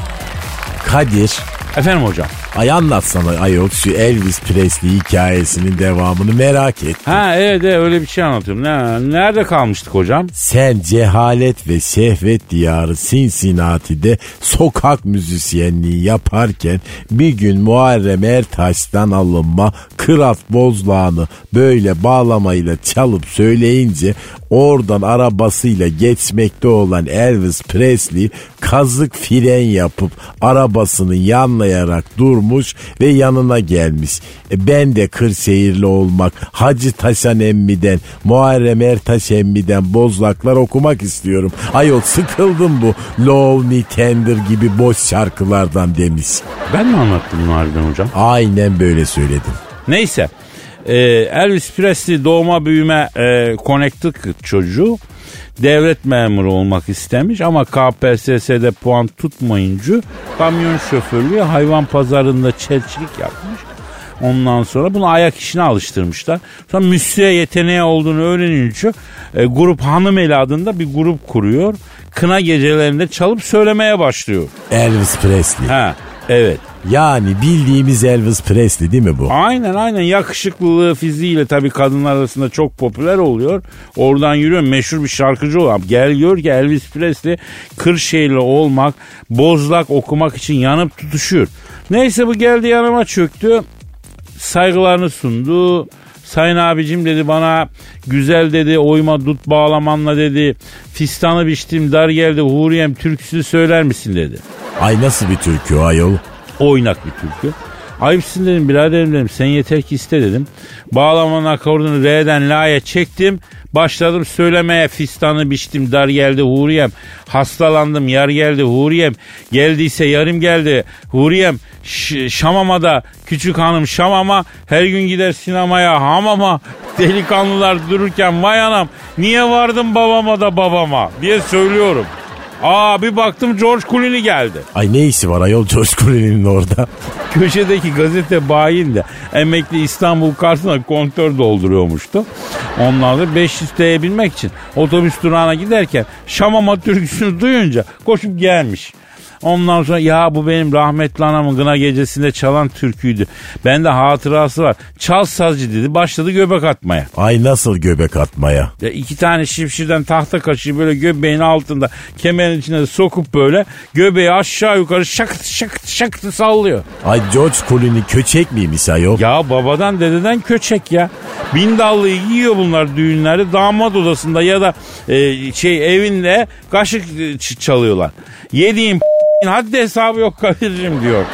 S2: Kadir
S1: Efendim hocam.
S2: ay anlatsana ayol şu Elvis Presley hikayesinin devamını merak et.
S1: Ha evet, evet öyle bir şey anlatıyorum. Ne, nerede kalmıştık hocam?
S2: Sen cehalet ve şehvet diyarı Cincinnati'de sokak müzisyenliği yaparken bir gün Muharrem Ertaş'tan alınma Kırat Bozlağını böyle bağlamayla çalıp söyleyince oradan arabasıyla geçmekte olan Elvis Presley kazık fren yapıp arabasını yanlayarak durmuş ve yanına gelmiş. E ben de Kırşehirli olmak, Hacı Taşan Emmi'den, Muharrem Ertaş Emmi'den bozlaklar okumak istiyorum. Ayol sıkıldım bu Love Me Tender gibi boş şarkılardan demiş.
S1: Ben mi anlattım bunu harbiden hocam?
S2: Aynen böyle söyledim.
S1: Neyse. Ee, Elvis Presley doğma büyüme e, Connecticut çocuğu. Devlet memuru olmak istemiş ama KPSS'de puan tutmayınca kamyon şoförlüğü hayvan pazarında çelçilik yapmış. Ondan sonra bunu ayak işine alıştırmışlar. Sonra müziğe yeteneği olduğunu öğrenince e, grup Hanımeli adında bir grup kuruyor. Kına gecelerinde çalıp söylemeye başlıyor.
S2: Elvis Presley.
S1: Ha evet.
S2: Yani bildiğimiz Elvis Presley değil mi bu?
S1: Aynen aynen yakışıklılığı fiziğiyle tabii kadınlar arasında çok popüler oluyor. Oradan yürüyor meşhur bir şarkıcı olan. Gel gör ki Elvis Presley Kırşehirli olmak, bozlak okumak için yanıp tutuşuyor. Neyse bu geldi yanıma çöktü. Saygılarını sundu. Sayın abicim dedi bana güzel dedi oyma dut bağlamanla dedi. Fistanı biçtim dar geldi Huriyem türküsü söyler misin dedi.
S2: Ay nasıl bir türkü ayol?
S1: Oynak bir türkü. Ayıpsın dedim biraderim dedim sen yeter ki iste dedim. Bağlamanın akordunu R'den La'ya çektim. Başladım söylemeye fistanı biçtim dar geldi Huriyem. Hastalandım yar geldi Huriyem. Geldiyse yarım geldi Huriyem. Ş- Şamama'da küçük hanım Şamama her gün gider sinemaya hamama. Delikanlılar dururken vay anam niye vardım babama da babama diye söylüyorum. Aa bir baktım George Clooney geldi.
S2: Ay ne işi var ayol George Clooney'nin orada?
S1: Köşedeki gazete bayin de emekli İstanbul karşısına kontör dolduruyormuştu. Ondan da 500 TL'ye binmek için otobüs durağına giderken Şamama türküsünü duyunca koşup gelmiş. Ondan sonra ya bu benim rahmetli anamın gına gecesinde çalan türküydü. Bende hatırası var. Çal sazcı dedi başladı göbek atmaya.
S2: Ay nasıl göbek atmaya?
S1: Ya iki tane şifşirden tahta kaşığı böyle göbeğin altında kemerin içine sokup böyle göbeği aşağı yukarı şakıt şakıt şakıt sallıyor.
S2: Ay George Clooney köçek miymiş ayol?
S1: Ya babadan dededen köçek ya. Bin dallıyı giyiyor bunlar düğünlerde damat odasında ya da e, şey evinde kaşık e, çalıyorlar. Yediğin haddi hesabı yok Kadir'cim diyor.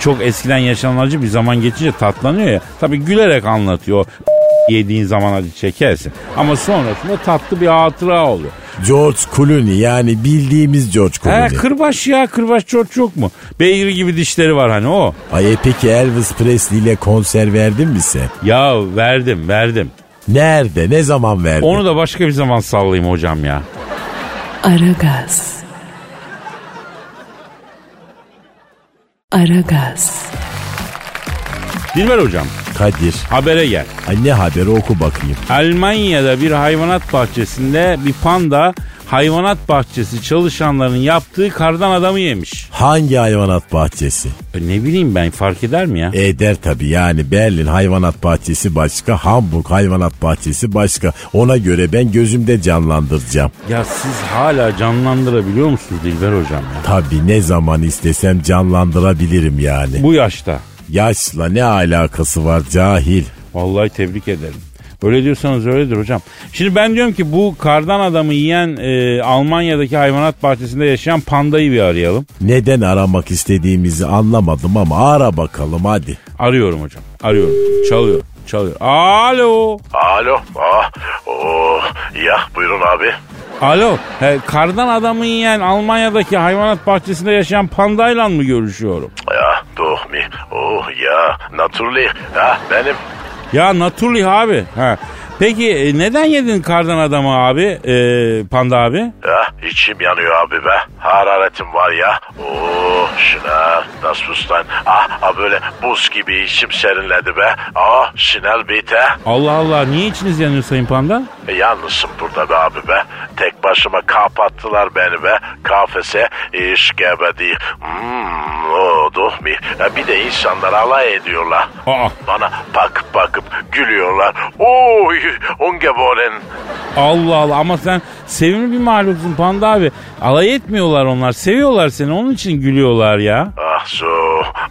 S1: Çok eskiden yaşanan acı bir zaman geçince tatlanıyor ya. Tabii gülerek anlatıyor. Yediğin zaman acı çekersin. Ama sonrasında tatlı bir hatıra oluyor.
S2: George Clooney yani bildiğimiz George
S1: He
S2: Clooney.
S1: kırbaç ya kırbaç George yok mu? Beygir gibi dişleri var hani o.
S2: Ay e peki Elvis Presley ile konser verdin mi sen?
S1: Ya verdim verdim.
S2: Nerede? Ne zaman verdin?
S1: Onu da başka bir zaman sallayayım hocam ya.
S5: Aragaz. Aragaz.
S1: Dilber hocam
S2: Kadir.
S1: habere gel.
S2: Ay ne haberi oku bakayım.
S1: Almanya'da bir hayvanat bahçesinde bir panda hayvanat bahçesi çalışanlarının yaptığı kardan adamı yemiş.
S2: Hangi hayvanat bahçesi?
S1: E ne bileyim ben fark eder mi ya?
S2: Eder tabii yani Berlin hayvanat bahçesi başka, Hamburg hayvanat bahçesi başka. Ona göre ben gözümde canlandıracağım.
S1: Ya siz hala canlandırabiliyor musunuz Dilber hocam ya?
S2: Tabii ne zaman istesem canlandırabilirim yani.
S1: Bu yaşta.
S2: Yaşla ne alakası var cahil.
S1: Vallahi tebrik ederim. Öyle diyorsanız öyledir hocam. Şimdi ben diyorum ki bu kardan adamı yiyen e, Almanya'daki hayvanat bahçesinde yaşayan pandayı bir arayalım.
S2: Neden aramak istediğimizi anlamadım ama ara bakalım hadi.
S1: Arıyorum hocam. Arıyorum. Çalıyor. Çalıyor. Alo.
S6: Alo. Ah, oh, ya buyurun abi.
S1: Alo. He, kardan adamı yiyen Almanya'daki hayvanat bahçesinde yaşayan pandayla mı görüşüyorum?
S6: Ya doğ mi? Oh ya naturally. Ha benim.
S1: Ya Naturally abi. Ha. Peki e, neden yedin kardan adamı abi? E, panda abi?
S6: Ya içim yanıyor abi be. Hararetim var ya. Oh şuna nasılsın? Ah, ah böyle buz gibi içim serinledi be. Ah şinel bite.
S1: Allah Allah niye içiniz yanıyor sayın panda?
S6: E, yalnızsın burada be abi be. Tek başıma kapattılar beni be. Kafese iş gebedi. Hmm, o doğ mi? Ya bir de insanlar alay ediyorlar.
S1: Aa.
S6: Bana bakıp bakıp gülüyorlar. Oy ungeboren.
S1: Allah Allah ama sen sevimli bir mahluksun panda abi. Alay etmiyorlar onlar. Seviyorlar seni onun için gülüyorlar ya.
S6: Ah so,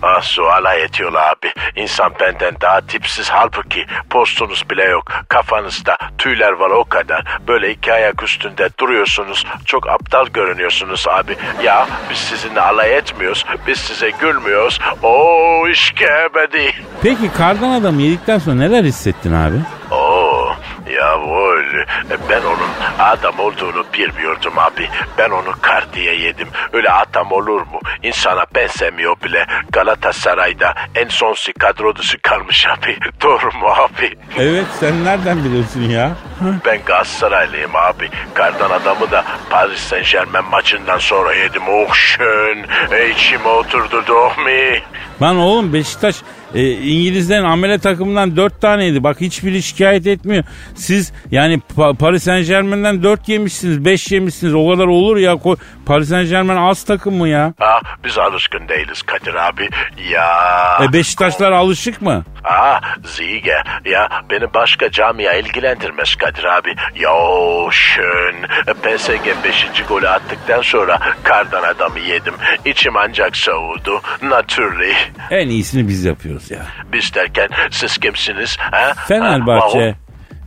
S6: ah so alay ediyorlar abi. İnsan benden daha tipsiz halbuki postunuz bile yok. Kafanızda tüyler var o kadar. Böyle iki ayak üstünde duruyorsunuz. Çok aptal görünüyorsunuz abi. Ya biz sizinle alay etmiyoruz. Biz size gülmüyoruz. Oo işkebedi.
S1: Peki kardan adam yedikten sonra neler hissettin abi?
S6: Oo, yavul. Ben onun adam olduğunu bilmiyordum abi. Ben onu kar diye yedim. Öyle adam olur mu? İnsana benzemiyor bile. Galatasaray'da en sonsi kadro dışı kalmış abi. Doğru mu abi?
S1: Evet sen nereden biliyorsun ya?
S6: Ben Galatasaraylıyım abi. Kardan adamı da Paris Saint Germain maçından sonra yedim. Oh şön. E, içime oturdu doğ mi?
S1: Lan oğlum Beşiktaş e, İngilizlerin amele takımından dört taneydi. Bak hiçbiri şikayet etmiyor. Siz yani Pa- Paris Saint Germain'den dört yemişsiniz, beş yemişsiniz. O kadar olur ya. Ko- Paris Saint Germain az takım mı ya?
S6: Ah, biz alışkın değiliz Kadir abi. Ya.
S1: E Beşiktaşlar alışık mı?
S6: Ah Zige ya beni başka camia ilgilendirmez Kadir abi. Ya şön PSG 5. golü attıktan sonra kardan adamı yedim. İçim ancak soğudu. Naturally.
S1: En iyisini biz yapıyoruz ya.
S6: Biz derken siz kimsiniz? Ha?
S1: Fenerbahçe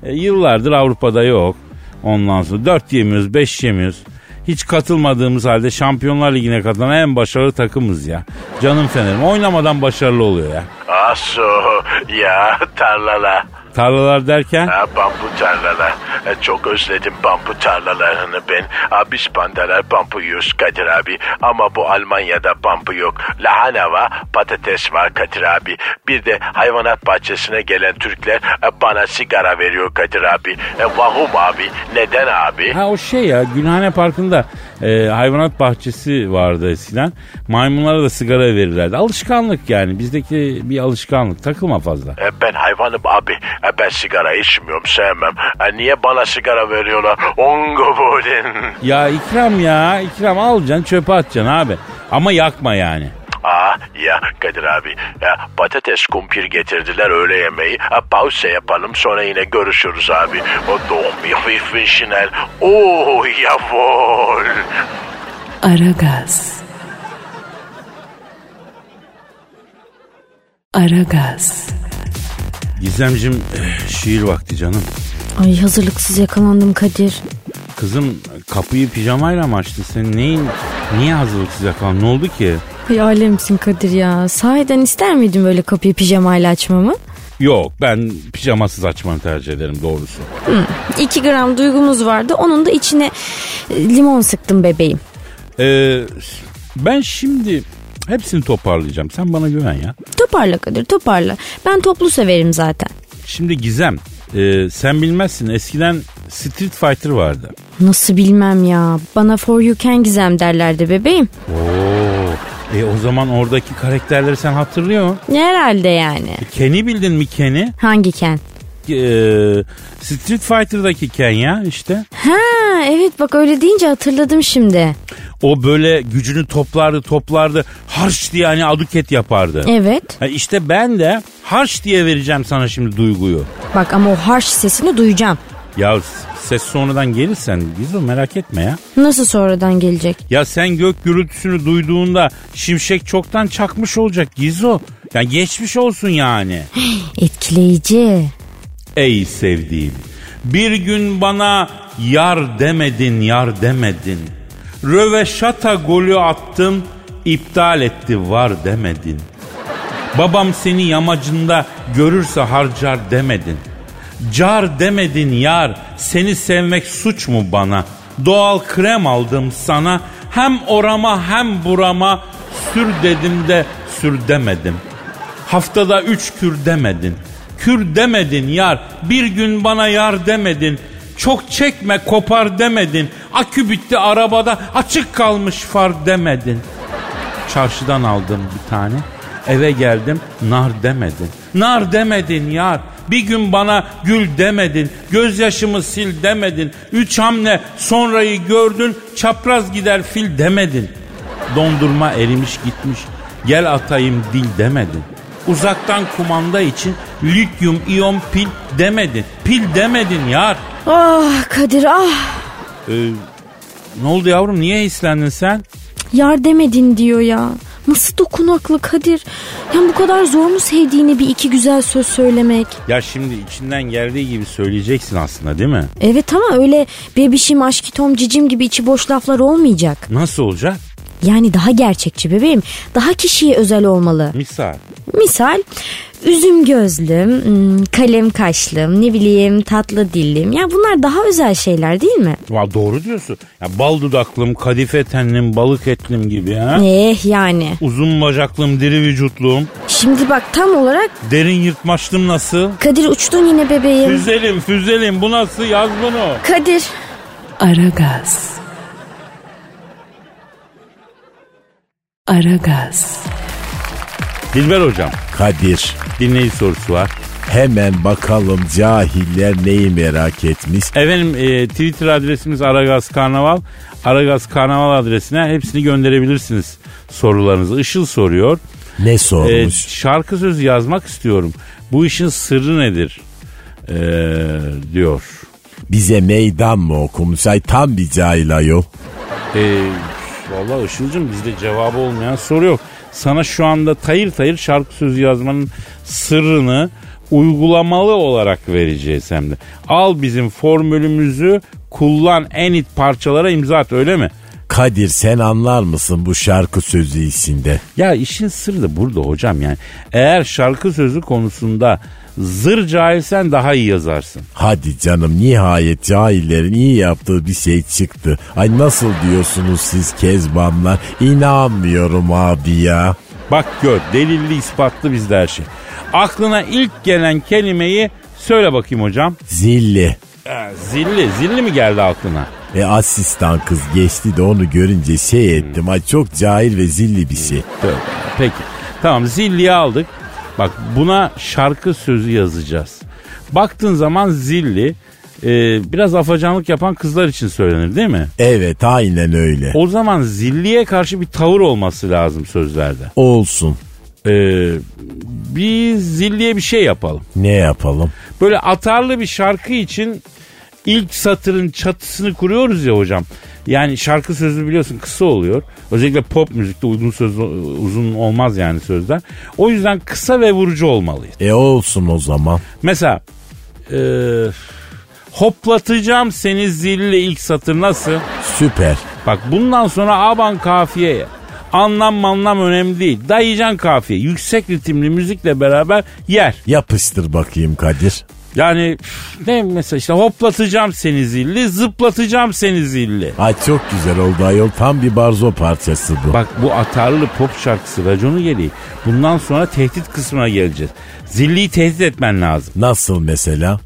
S6: Ha,
S1: e, yıllardır Avrupa'da yok. Ondan sonra dört yemiyoruz, beş yemiyoruz. Hiç katılmadığımız halde Şampiyonlar Ligi'ne katılan en başarılı takımız ya. Canım Fener'im oynamadan başarılı oluyor ya.
S6: Aso ya tarlala.
S1: Tarlalar derken
S6: Ha, bambu tarlalar. E, Çok özledim bambu tarlalarını ben. Ha, biz pandalar bambu yiyoruz Kadir abi. Ama bu Almanya'da bambu yok. Lahana var, patates var Kadir abi. Bir de hayvanat bahçesine gelen Türkler e, bana sigara veriyor Kadir abi. E, vahum abi. Neden abi?
S1: Ha o şey ya Gülhane Parkı'nda e, hayvanat bahçesi vardı eskiden. Maymunlara da sigara verirlerdi. Alışkanlık yani bizdeki bir alışkanlık. Takılma fazla.
S6: E, ben hayvanım abi. E, ben sigara içmiyorum sevmem. E, niye bana sigara veriyorlar? Ongo bodin.
S1: Ya ikram ya ikram alacaksın çöpe atacaksın abi. Ama yakma yani.
S6: Aa ya Kadir abi ya patates kumpir getirdiler öğle yemeği. Ha, pause yapalım sonra yine görüşürüz abi. O doğum bir şinel. Oo yavol.
S5: Aragaz. Aragaz.
S1: Gizemcim eh, şiir vakti canım.
S4: Ay hazırlıksız yakalandım Kadir.
S1: Kızım kapıyı pijamayla mı açtın? Senin neyin Niye hazırlıksız yakalan? Ne oldu ki?
S4: Ay alemsin Kadir ya. Sahiden ister miydin böyle kapıyı pijamayla açmamı?
S1: Yok ben pijamasız açmanı tercih ederim doğrusu.
S4: 2 gram duygumuz vardı. Onun da içine e, limon sıktım bebeğim.
S1: Ee, ben şimdi hepsini toparlayacağım. Sen bana güven ya.
S4: Toparla Kadir toparla. Ben toplu severim zaten.
S1: Şimdi Gizem e, sen bilmezsin eskiden Street Fighter vardı.
S4: Nasıl bilmem ya. Bana for you can gizem derlerdi bebeğim.
S1: Oo. E o zaman oradaki karakterleri sen hatırlıyor musun?
S4: Herhalde yani.
S1: Ken'i bildin mi Ken'i?
S4: Hangi Ken?
S1: Ee, Street Fighter'daki Ken ya işte.
S4: Ha evet bak öyle deyince hatırladım şimdi.
S1: O böyle gücünü toplardı toplardı harç diye hani aduket yapardı.
S4: Evet.
S1: Ha işte ben de harç diye vereceğim sana şimdi duyguyu.
S4: Bak ama o harsh sesini duyacağım.
S1: Ya ses sonradan gelirsen Gizo merak etme ya.
S4: Nasıl sonradan gelecek?
S1: Ya sen gök gürültüsünü duyduğunda şimşek çoktan çakmış olacak Gizo. Yani geçmiş olsun yani.
S4: Etkileyici.
S1: Ey sevdiğim bir gün bana yar demedin yar demedin. Röveşata golü attım iptal etti var demedin. Babam seni yamacında görürse harcar demedin. Car demedin yar seni sevmek suç mu bana? Doğal krem aldım sana hem orama hem burama sür dedim de sür demedim. Haftada üç kür demedin. Kür demedin yar. Bir gün bana yar demedin. Çok çekme kopar demedin. Akü bitti arabada açık kalmış far demedin. Çarşıdan aldım bir tane. Eve geldim nar demedin. Nar demedin yar. Bir gün bana gül demedin. Gözyaşımı sil demedin. Üç hamle sonrayı gördün. Çapraz gider fil demedin. Dondurma erimiş gitmiş. Gel atayım dil demedin. Uzaktan kumanda için lityum iyon pil demedin. Pil demedin yar.
S4: Ah Kadir ah.
S1: Ee, ne oldu yavrum niye hislendin sen?
S4: Yar demedin diyor ya. Nasıl dokunaklı Kadir. Yani bu kadar zor mu sevdiğini bir iki güzel söz söylemek?
S1: Ya şimdi içinden geldiği gibi söyleyeceksin aslında değil mi?
S4: Evet ama öyle bebişim aşkitom cicim gibi içi boş laflar olmayacak.
S1: Nasıl olacak?
S4: Yani daha gerçekçi bebeğim. Daha kişiye özel olmalı.
S1: Misal.
S4: Misal üzüm gözlüm, hmm, kalem kaşlım, ne bileyim tatlı dillim. Ya bunlar daha özel şeyler değil mi?
S1: Va doğru diyorsun. Ya bal dudaklım, kadife tenlim, balık etlim gibi ha.
S4: Eh yani.
S1: Uzun bacaklım, diri vücutlum,
S4: Şimdi bak tam olarak
S1: derin yırtmaçlım nasıl?
S4: Kadir uçtun yine bebeğim.
S1: Füzelim, füzelim bu nasıl yaz bunu.
S4: Kadir.
S5: Aragaz. Aragaz.
S1: Dilber hocam
S2: Kadir
S1: dinleyici sorusu var.
S2: hemen bakalım cahiller neyi merak etmiş.
S1: Efendim e, Twitter adresimiz Aragaz Karnaval. Aragaz Karnaval adresine hepsini gönderebilirsiniz sorularınızı. Işıl soruyor.
S2: Ne
S1: E,
S2: sormuş?
S1: şarkı sözü yazmak istiyorum. Bu işin sırrı nedir? E, diyor.
S2: Bize meydan mı okumuş? Ay tam bir cahil ayol.
S1: E, Valla Işıl'cım bizde cevabı olmayan soru yok. Sana şu anda tayır tayır şarkı sözü yazmanın sırrını uygulamalı olarak vereceğiz hem de. Al bizim formülümüzü kullan en it parçalara imza at öyle mi?
S2: Kadir sen anlar mısın bu şarkı sözü işinde?
S1: Ya işin sırrı da burada hocam yani. Eğer şarkı sözü konusunda zır cahilsen daha iyi yazarsın.
S2: Hadi canım nihayet cahillerin iyi yaptığı bir şey çıktı. Ay nasıl diyorsunuz siz kezbanlar? İnanmıyorum abi ya.
S1: Bak gör delilli ispatlı bizde her şey. Aklına ilk gelen kelimeyi söyle bakayım hocam.
S2: Zilli.
S1: Ee, zilli, zilli mi geldi aklına?
S2: E asistan kız geçti de onu görünce şey ettim. Ay çok cahil ve zilli bir şey.
S1: Peki. Tamam zilliyi aldık. Bak buna şarkı sözü yazacağız. Baktığın zaman zilli e, biraz afacanlık yapan kızlar için söylenir değil mi?
S2: Evet aynen öyle.
S1: O zaman zilliye karşı bir tavır olması lazım sözlerde.
S2: Olsun.
S1: Ee, biz zilliye bir şey yapalım.
S2: Ne yapalım?
S1: Böyle atarlı bir şarkı için ilk satırın çatısını kuruyoruz ya hocam. Yani şarkı sözü biliyorsun kısa oluyor. Özellikle pop müzikte uzun söz uzun olmaz yani sözler. O yüzden kısa ve vurucu olmalıyız.
S2: E olsun o zaman.
S1: Mesela e, Hoplatacağım seni zilli ilk satır nasıl?
S2: Süper.
S1: Bak bundan sonra aban kafiyeye. Anlam manlam önemli değil. Dayayacaksın kafiye. Yüksek ritimli müzikle beraber yer.
S2: Yapıştır bakayım Kadir.
S1: Yani ne mesela işte hoplatacağım seni zilli, zıplatacağım seni zilli.
S2: Ay çok güzel oldu ayol. Tam bir barzo parçası bu.
S1: Bak bu atarlı pop şarkısı raconu gereği. Bundan sonra tehdit kısmına geleceğiz. Zilliyi tehdit etmen lazım.
S2: Nasıl mesela?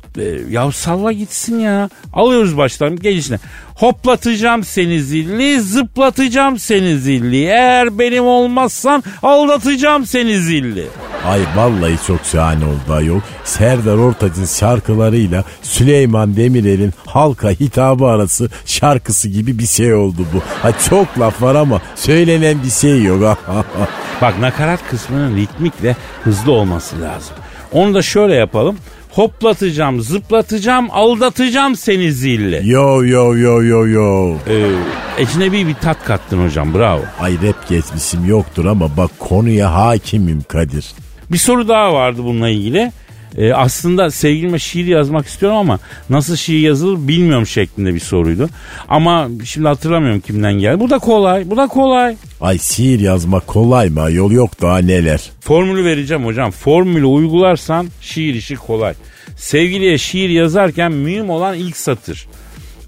S1: Ya salla gitsin ya. Alıyoruz baştan gelişine. Hoplatacağım seni zilli, zıplatacağım seni zilli. Eğer benim olmazsan aldatacağım seni zilli.
S2: Ay vallahi çok şahane oldu ayol. Serdar Ortaç'ın şarkılarıyla Süleyman Demirel'in halka hitabı arası şarkısı gibi bir şey oldu bu. Ha çok laf var ama söylenen bir şey yok.
S1: Bak nakarat kısmının ritmik ve hızlı olması lazım. Onu da şöyle yapalım. Hoplatacağım, zıplatacağım, aldatacağım seni zilli.
S2: yo yo yo yo yo.
S1: Ee, ecnebi bir tat kattın hocam bravo.
S2: Ay rap geçmişim yoktur ama bak konuya hakimim Kadir.
S1: Bir soru daha vardı bununla ilgili. Ee, aslında sevgilime şiir yazmak istiyorum ama nasıl şiir yazılır bilmiyorum şeklinde bir soruydu. Ama şimdi hatırlamıyorum kimden geldi. Bu da kolay, bu da kolay.
S2: Ay şiir yazmak kolay mı ayol yok daha neler.
S1: Formülü vereceğim hocam. Formülü uygularsan şiir işi kolay. Sevgiliye şiir yazarken mühim olan ilk satır.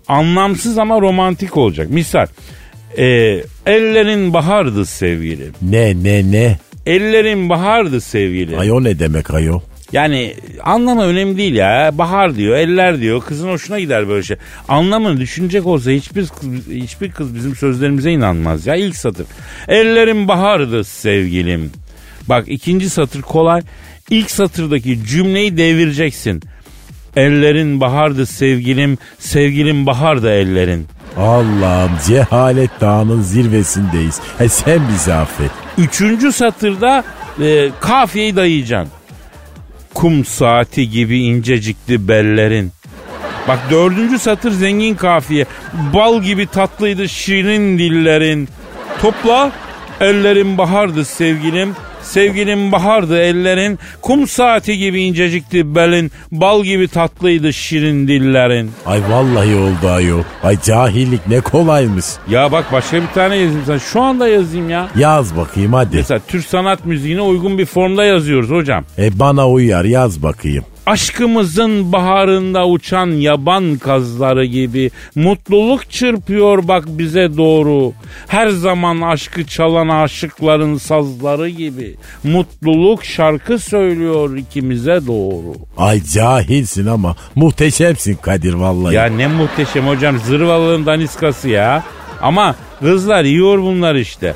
S1: Anlamsız ama romantik olacak. Misal, e, ellerin bahardı sevgilim.
S2: Ne ne ne?
S1: Ellerin bahardı sevgilim.
S2: Ay o ne demek ayol?
S1: Yani anlamı önemli değil ya. Bahar diyor, eller diyor. Kızın hoşuna gider böyle şey. Anlamını düşünecek olsa hiçbir kız, hiçbir kız bizim sözlerimize inanmaz ya. İlk satır. Ellerim bahardı sevgilim. Bak ikinci satır kolay. İlk satırdaki cümleyi devireceksin. Ellerin bahardı sevgilim, sevgilim bahardı ellerin.
S2: Allah'ım cehalet dağının zirvesindeyiz. He sen bizi affet.
S1: Üçüncü satırda e, kafiyeyi dayayacaksın. Kum saati gibi incecikti bellerin. Bak dördüncü satır zengin kafiye. Bal gibi tatlıydı şirin dillerin. Topla ellerin bahardı sevgilim. Sevgilim bahardı ellerin. Kum saati gibi incecikti belin. Bal gibi tatlıydı şirin dillerin.
S2: Ay vallahi oldu ayol. Ay cahillik ne kolaymış.
S1: Ya bak başka bir tane yazayım sana. Şu anda yazayım ya.
S2: Yaz bakayım hadi.
S1: Mesela Türk sanat müziğine uygun bir formda yazıyoruz hocam.
S2: E bana uyar yaz bakayım.
S1: Aşkımızın baharında uçan yaban kazları gibi mutluluk çırpıyor bak bize doğru. Her zaman aşkı çalan aşıkların sazları gibi mutluluk şarkı söylüyor ikimize doğru.
S2: Ay cahilsin ama muhteşemsin Kadir vallahi.
S1: Ya ne muhteşem hocam zırvalığın daniskası ya. Ama kızlar yiyor bunlar işte.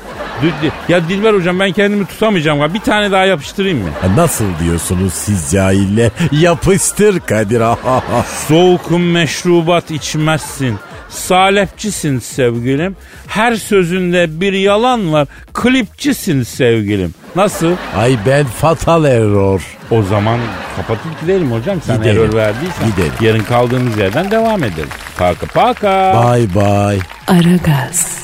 S1: Ya Dilber hocam ben kendimi tutamayacağım. Bir tane daha yapıştırayım mı?
S2: Nasıl diyorsunuz siz cahiller? Yapıştır Kadir.
S1: Soğuk meşrubat içmezsin. Salepçisin sevgilim. Her sözünde bir yalan var. Klipçisin sevgilim. Nasıl?
S2: Ay ben fatal error.
S1: O zaman kapatıp gidelim hocam. Sen
S2: Gidelim.
S1: error verdiysen.
S2: Gidelim.
S1: Yarın kaldığımız yerden devam edelim. Paka paka.
S2: Bye bye.
S5: Aragaz.